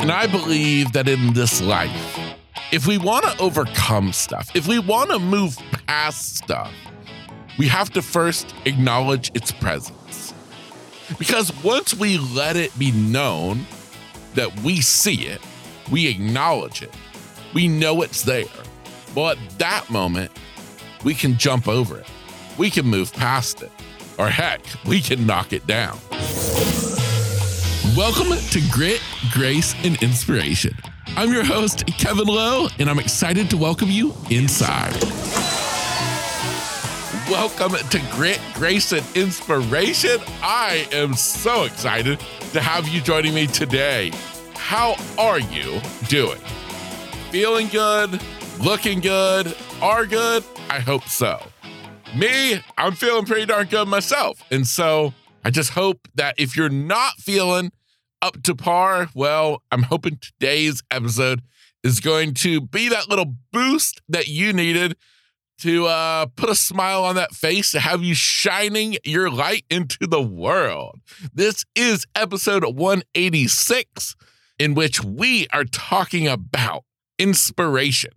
And I believe that in this life, if we want to overcome stuff, if we want to move past stuff, we have to first acknowledge its presence. Because once we let it be known that we see it, we acknowledge it, we know it's there. Well, at that moment, we can jump over it, we can move past it, or heck, we can knock it down. Welcome to Grit, Grace, and Inspiration. I'm your host, Kevin Lowe, and I'm excited to welcome you inside. Welcome to Grit, Grace, and Inspiration. I am so excited to have you joining me today. How are you doing? Feeling good? Looking good? Are good? I hope so. Me, I'm feeling pretty darn good myself. And so I just hope that if you're not feeling up to par, well, I'm hoping today's episode is going to be that little boost that you needed to uh, put a smile on that face, to have you shining your light into the world. This is episode 186, in which we are talking about inspiration.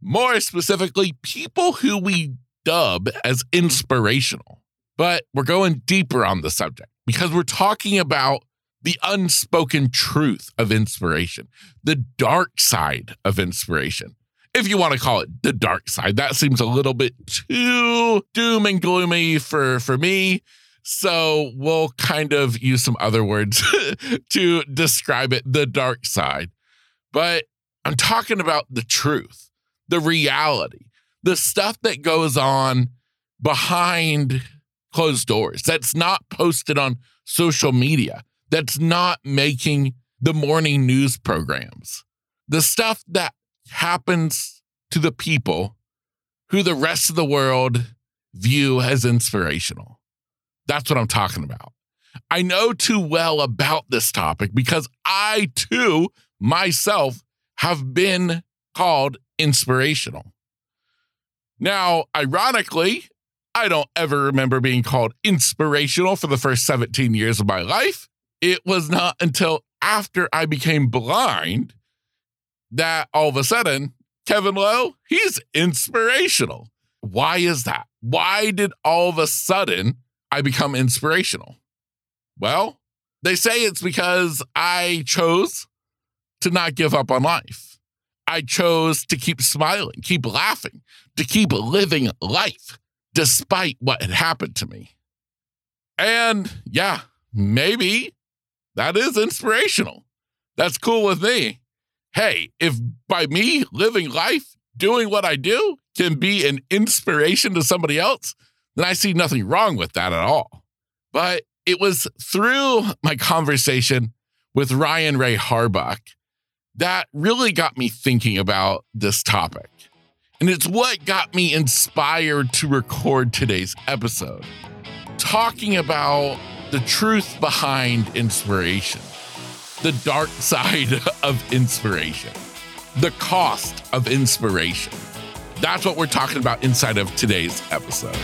More specifically, people who we dub as inspirational. But we're going deeper on the subject because we're talking about the unspoken truth of inspiration, the dark side of inspiration. If you want to call it the dark side, that seems a little bit too doom and gloomy for, for me. So we'll kind of use some other words to describe it the dark side. But I'm talking about the truth, the reality, the stuff that goes on behind closed doors that's not posted on social media that's not making the morning news programs. The stuff that happens to the people who the rest of the world view as inspirational. That's what I'm talking about. I know too well about this topic because I too myself have been called inspirational. Now, ironically, I don't ever remember being called inspirational for the first 17 years of my life it was not until after I became blind that all of a sudden, Kevin Lowe, he's inspirational. Why is that? Why did all of a sudden I become inspirational? Well, they say it's because I chose to not give up on life. I chose to keep smiling, keep laughing, to keep living life despite what had happened to me. And yeah, maybe that is inspirational. That's cool with me. Hey, if by me living life, doing what I do can be an inspiration to somebody else, then I see nothing wrong with that at all. But it was through my conversation with Ryan Rae Harbuck that really got me thinking about this topic. And it's what got me inspired to record today's episode, talking about the truth behind inspiration, the dark side of inspiration, the cost of inspiration. That's what we're talking about inside of today's episode.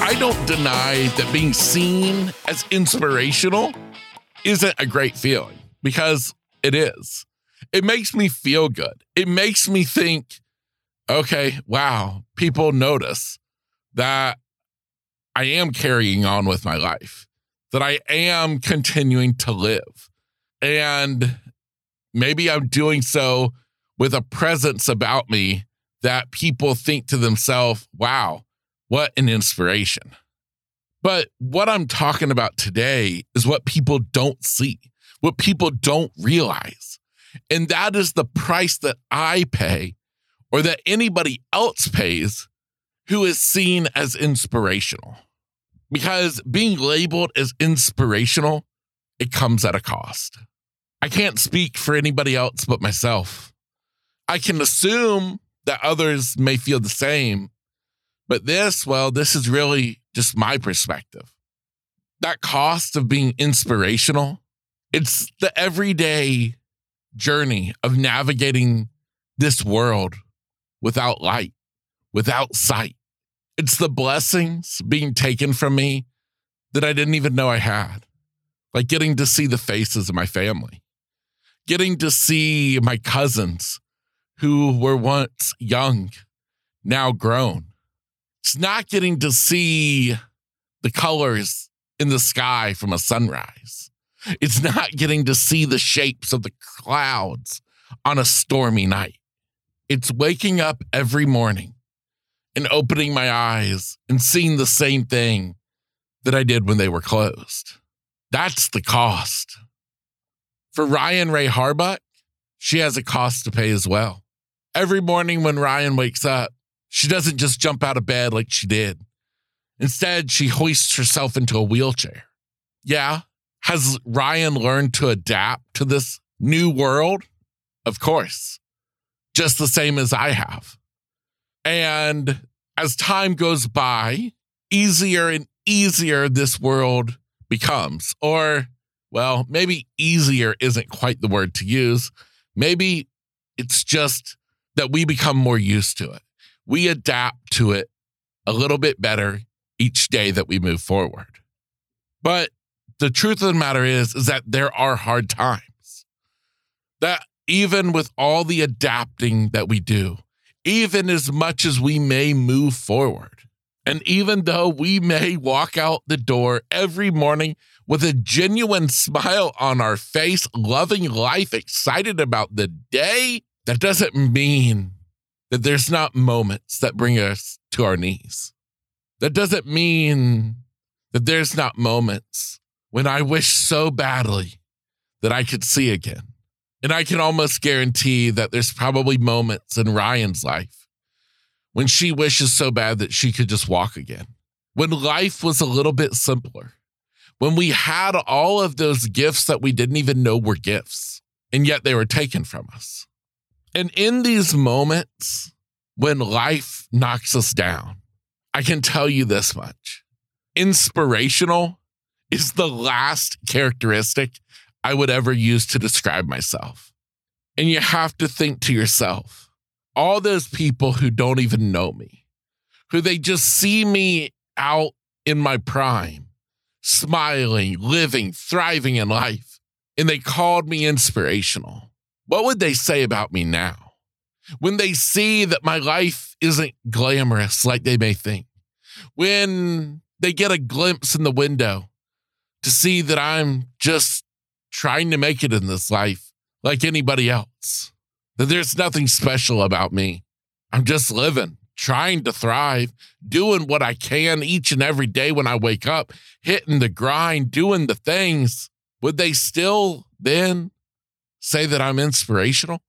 I don't deny that being seen as inspirational isn't a great feeling because it is. It makes me feel good. It makes me think, okay, wow, people notice that I am carrying on with my life, that I am continuing to live. And maybe I'm doing so with a presence about me that people think to themselves, wow, what an inspiration. But what I'm talking about today is what people don't see, what people don't realize. And that is the price that I pay or that anybody else pays who is seen as inspirational because being labeled as inspirational, it comes at a cost. I can't speak for anybody else but myself. I can assume that others may feel the same, but this, well, this is really just my perspective. That cost of being inspirational, it's the everyday journey of navigating this world without light, without sight, it's the blessings being taken from me that I didn't even know I had. like getting to see the faces of my family, getting to see my cousins who were once young, now grown. It's not getting to see the colors in the sky from a sunrise. It's not getting to see the shapes of the clouds on a stormy night. It's waking up every morning and opening my eyes and seeing the same thing that I did when they were closed. That's the cost. For Ryan Rae Harbuck, she has a cost to pay as well. Every morning when Ryan wakes up, she doesn't just jump out of bed like she did. Instead, she hoists herself into a wheelchair. Yeah, has Ryan learned to adapt to this new world? Of course, just the same as I have. And as time goes by, easier and easier this world becomes. Or, well, maybe easier isn't quite the word to use. Maybe it's just that we become more used to it. We adapt to it a little bit better each day that we move forward. But the truth of the matter is, is that there are hard times. That even with all the adapting that we do, even as much as we may move forward, and even though we may walk out the door every morning with a genuine smile on our face, loving life, excited about the day, that doesn't mean that there's not moments that bring us to our knees. That doesn't mean that there's not moments when I wish so badly that I could see again. And I can almost guarantee that there's probably moments in Ryan's life when she wishes so bad that she could just walk again. When life was a little bit simpler. When we had all of those gifts that we didn't even know were gifts, and yet they were taken from us. And in these moments when life knocks us down, I can tell you this much inspirational is the last characteristic I would ever use to describe myself. And you have to think to yourself, all those people who don't even know me, who they just see me out in my prime, smiling, living, thriving in life, and they called me inspirational. What would they say about me now? When they see that my life isn't glamorous like they may think, when they get a glimpse in the window to see that I'm just trying to make it in this life like anybody else, that there's nothing special about me. I'm just living, trying to thrive, doing what I can each and every day when I wake up, hitting the grind, doing the things. Would they still then say that I'm inspirational?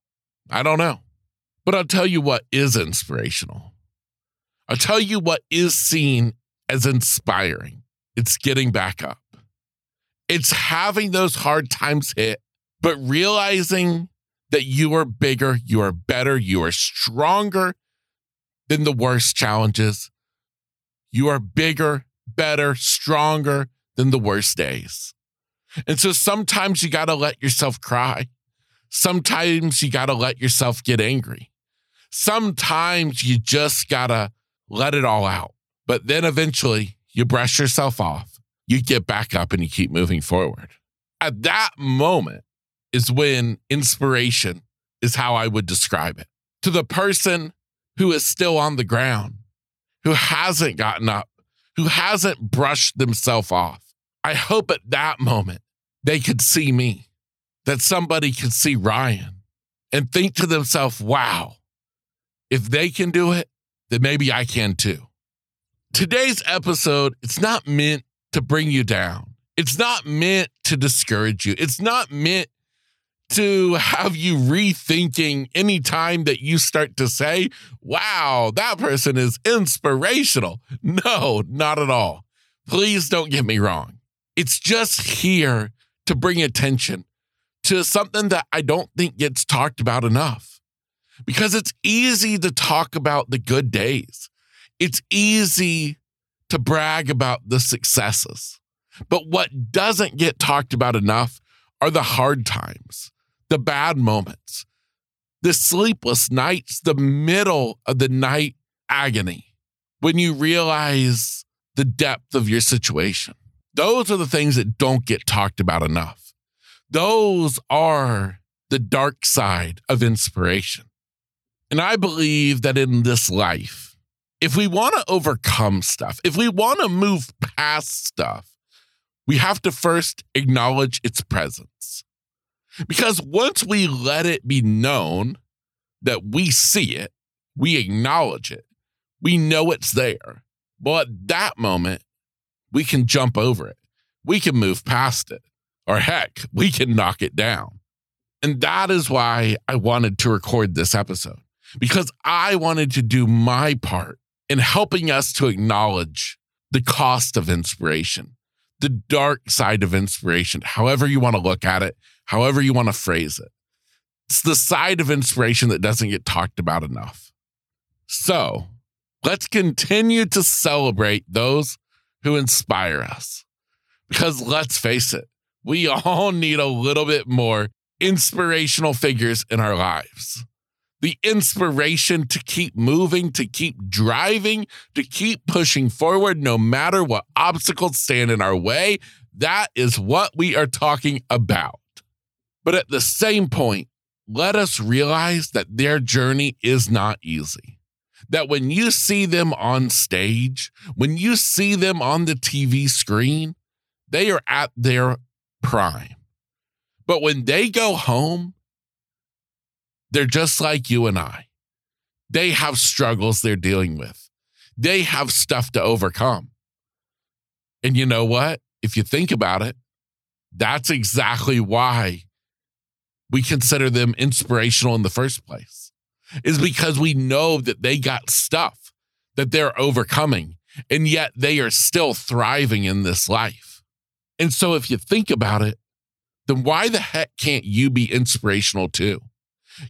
I don't know. But I'll tell you what is inspirational. I'll tell you what is seen as inspiring. It's getting back up. It's having those hard times hit, but realizing that you are bigger, you are better, you are stronger than the worst challenges. You are bigger, better, stronger than the worst days. And so sometimes you got to let yourself cry. Sometimes you got to let yourself get angry. Sometimes you just got to let it all out. But then eventually you brush yourself off, you get back up and you keep moving forward. At that moment is when inspiration is how I would describe it. To the person who is still on the ground, who hasn't gotten up, who hasn't brushed themselves off, I hope at that moment they could see me, that somebody could see Ryan and think to themselves, wow, if they can do it, then maybe I can too. Today's episode, it's not meant to bring you down. It's not meant to discourage you. It's not meant to have you rethinking any time that you start to say, wow, that person is inspirational. No, not at all. Please don't get me wrong. It's just here to bring attention to something that I don't think gets talked about enough because it's easy to talk about the good days. It's easy to brag about the successes. But what doesn't get talked about enough are the hard times, the bad moments, the sleepless nights, the middle of the night agony when you realize the depth of your situation. Those are the things that don't get talked about enough. Those are the dark side of inspiration. And I believe that in this life, if we want to overcome stuff, if we want to move past stuff, we have to first acknowledge its presence. Because once we let it be known that we see it, we acknowledge it, we know it's there. Well, at that moment, we can jump over it. We can move past it. Or heck, we can knock it down. And that is why I wanted to record this episode, because I wanted to do my part in helping us to acknowledge the cost of inspiration, the dark side of inspiration, however you want to look at it, however you want to phrase it. It's the side of inspiration that doesn't get talked about enough. So let's continue to celebrate those who inspire us. Because let's face it, we all need a little bit more inspirational figures in our lives. The inspiration to keep moving, to keep driving, to keep pushing forward no matter what obstacles stand in our way. That is what we are talking about. But at the same point, let us realize that their journey is not easy. That when you see them on stage, when you see them on the TV screen, they are at their prime. But when they go home, they're just like you and I. They have struggles they're dealing with, they have stuff to overcome. And you know what? If you think about it, that's exactly why we consider them inspirational in the first place, is because we know that they got stuff that they're overcoming, and yet they are still thriving in this life. And so, if you think about it, then why the heck can't you be inspirational too?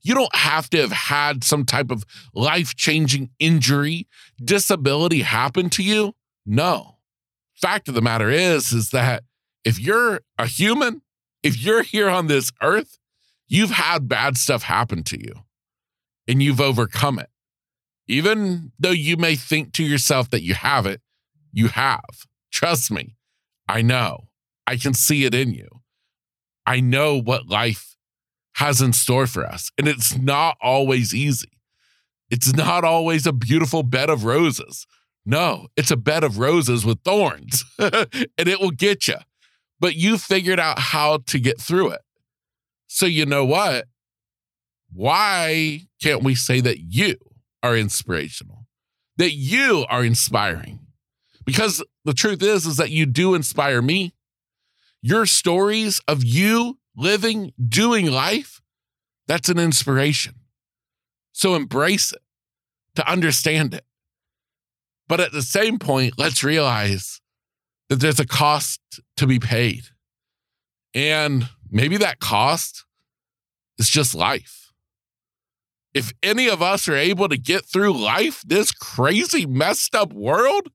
You don't have to have had some type of life changing injury, disability happen to you. No. Fact of the matter is, is that if you're a human, if you're here on this earth, you've had bad stuff happen to you and you've overcome it. Even though you may think to yourself that you have it, you have. Trust me, I know. I can see it in you. I know what life has in store for us. And it's not always easy. It's not always a beautiful bed of roses. No, it's a bed of roses with thorns, and it will get you. But you figured out how to get through it. So, you know what? Why can't we say that you are inspirational? That you are inspiring? Because the truth is, is that you do inspire me your stories of you living, doing life, that's an inspiration. So embrace it, to understand it. But at the same point, let's realize that there's a cost to be paid. And maybe that cost is just life. If any of us are able to get through life, this crazy, messed up world,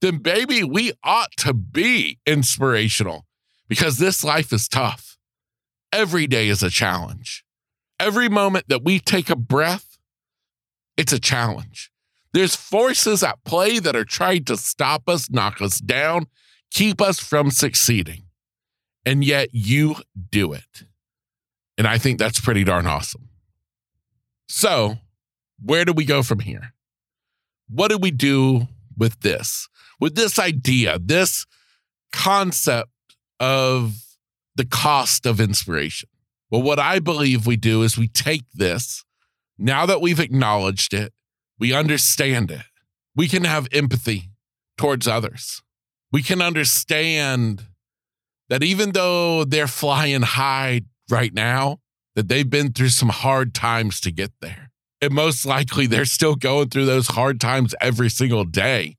then baby, we ought to be inspirational because this life is tough. Every day is a challenge. Every moment that we take a breath, it's a challenge. There's forces at play that are trying to stop us, knock us down, keep us from succeeding. And yet you do it. And I think that's pretty darn awesome. So, where do we go from here? What do we do with this? With this idea, this concept of the cost of inspiration. Well, what I believe we do is we take this, now that we've acknowledged it, we understand it, we can have empathy towards others. We can understand that even though they're flying high right now, that they've been through some hard times to get there. And most likely they're still going through those hard times every single day.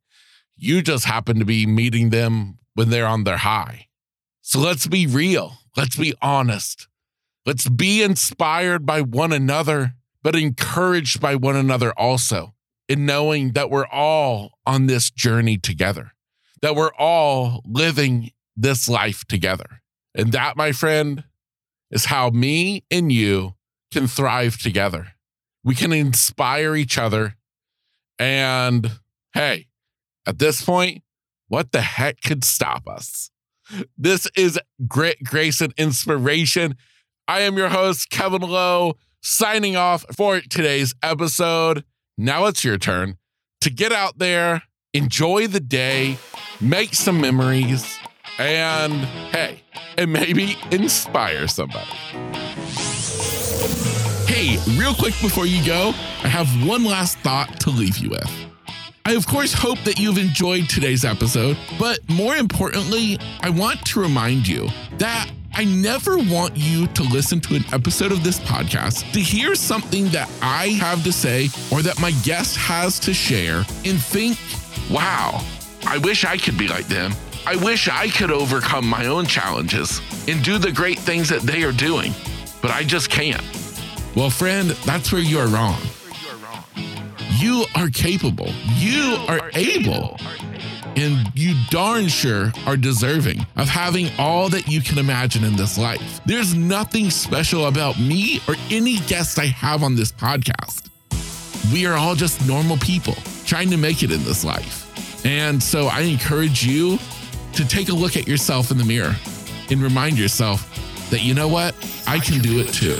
You just happen to be meeting them when they're on their high. So let's be real. Let's be honest. Let's be inspired by one another, but encouraged by one another also in knowing that we're all on this journey together, that we're all living this life together. And that, my friend, is how me and you can thrive together. We can inspire each other. And hey, at this point, what the heck could stop us? This is Grit, Grace, and Inspiration. I am your host, Kevin Lowe, signing off for today's episode. Now it's your turn to get out there, enjoy the day, make some memories, and hey, and maybe inspire somebody. Hey, real quick before you go, I have one last thought to leave you with. I, of course, hope that you've enjoyed today's episode, but more importantly, I want to remind you that I never want you to listen to an episode of this podcast to hear something that I have to say or that my guest has to share and think, wow, I wish I could be like them. I wish I could overcome my own challenges and do the great things that they are doing, but I just can't. Well, friend, that's where you are wrong. You are capable. You are able. And you darn sure are deserving of having all that you can imagine in this life. There's nothing special about me or any guest I have on this podcast. We are all just normal people trying to make it in this life. And so I encourage you to take a look at yourself in the mirror and remind yourself that, you know what? I can do it too.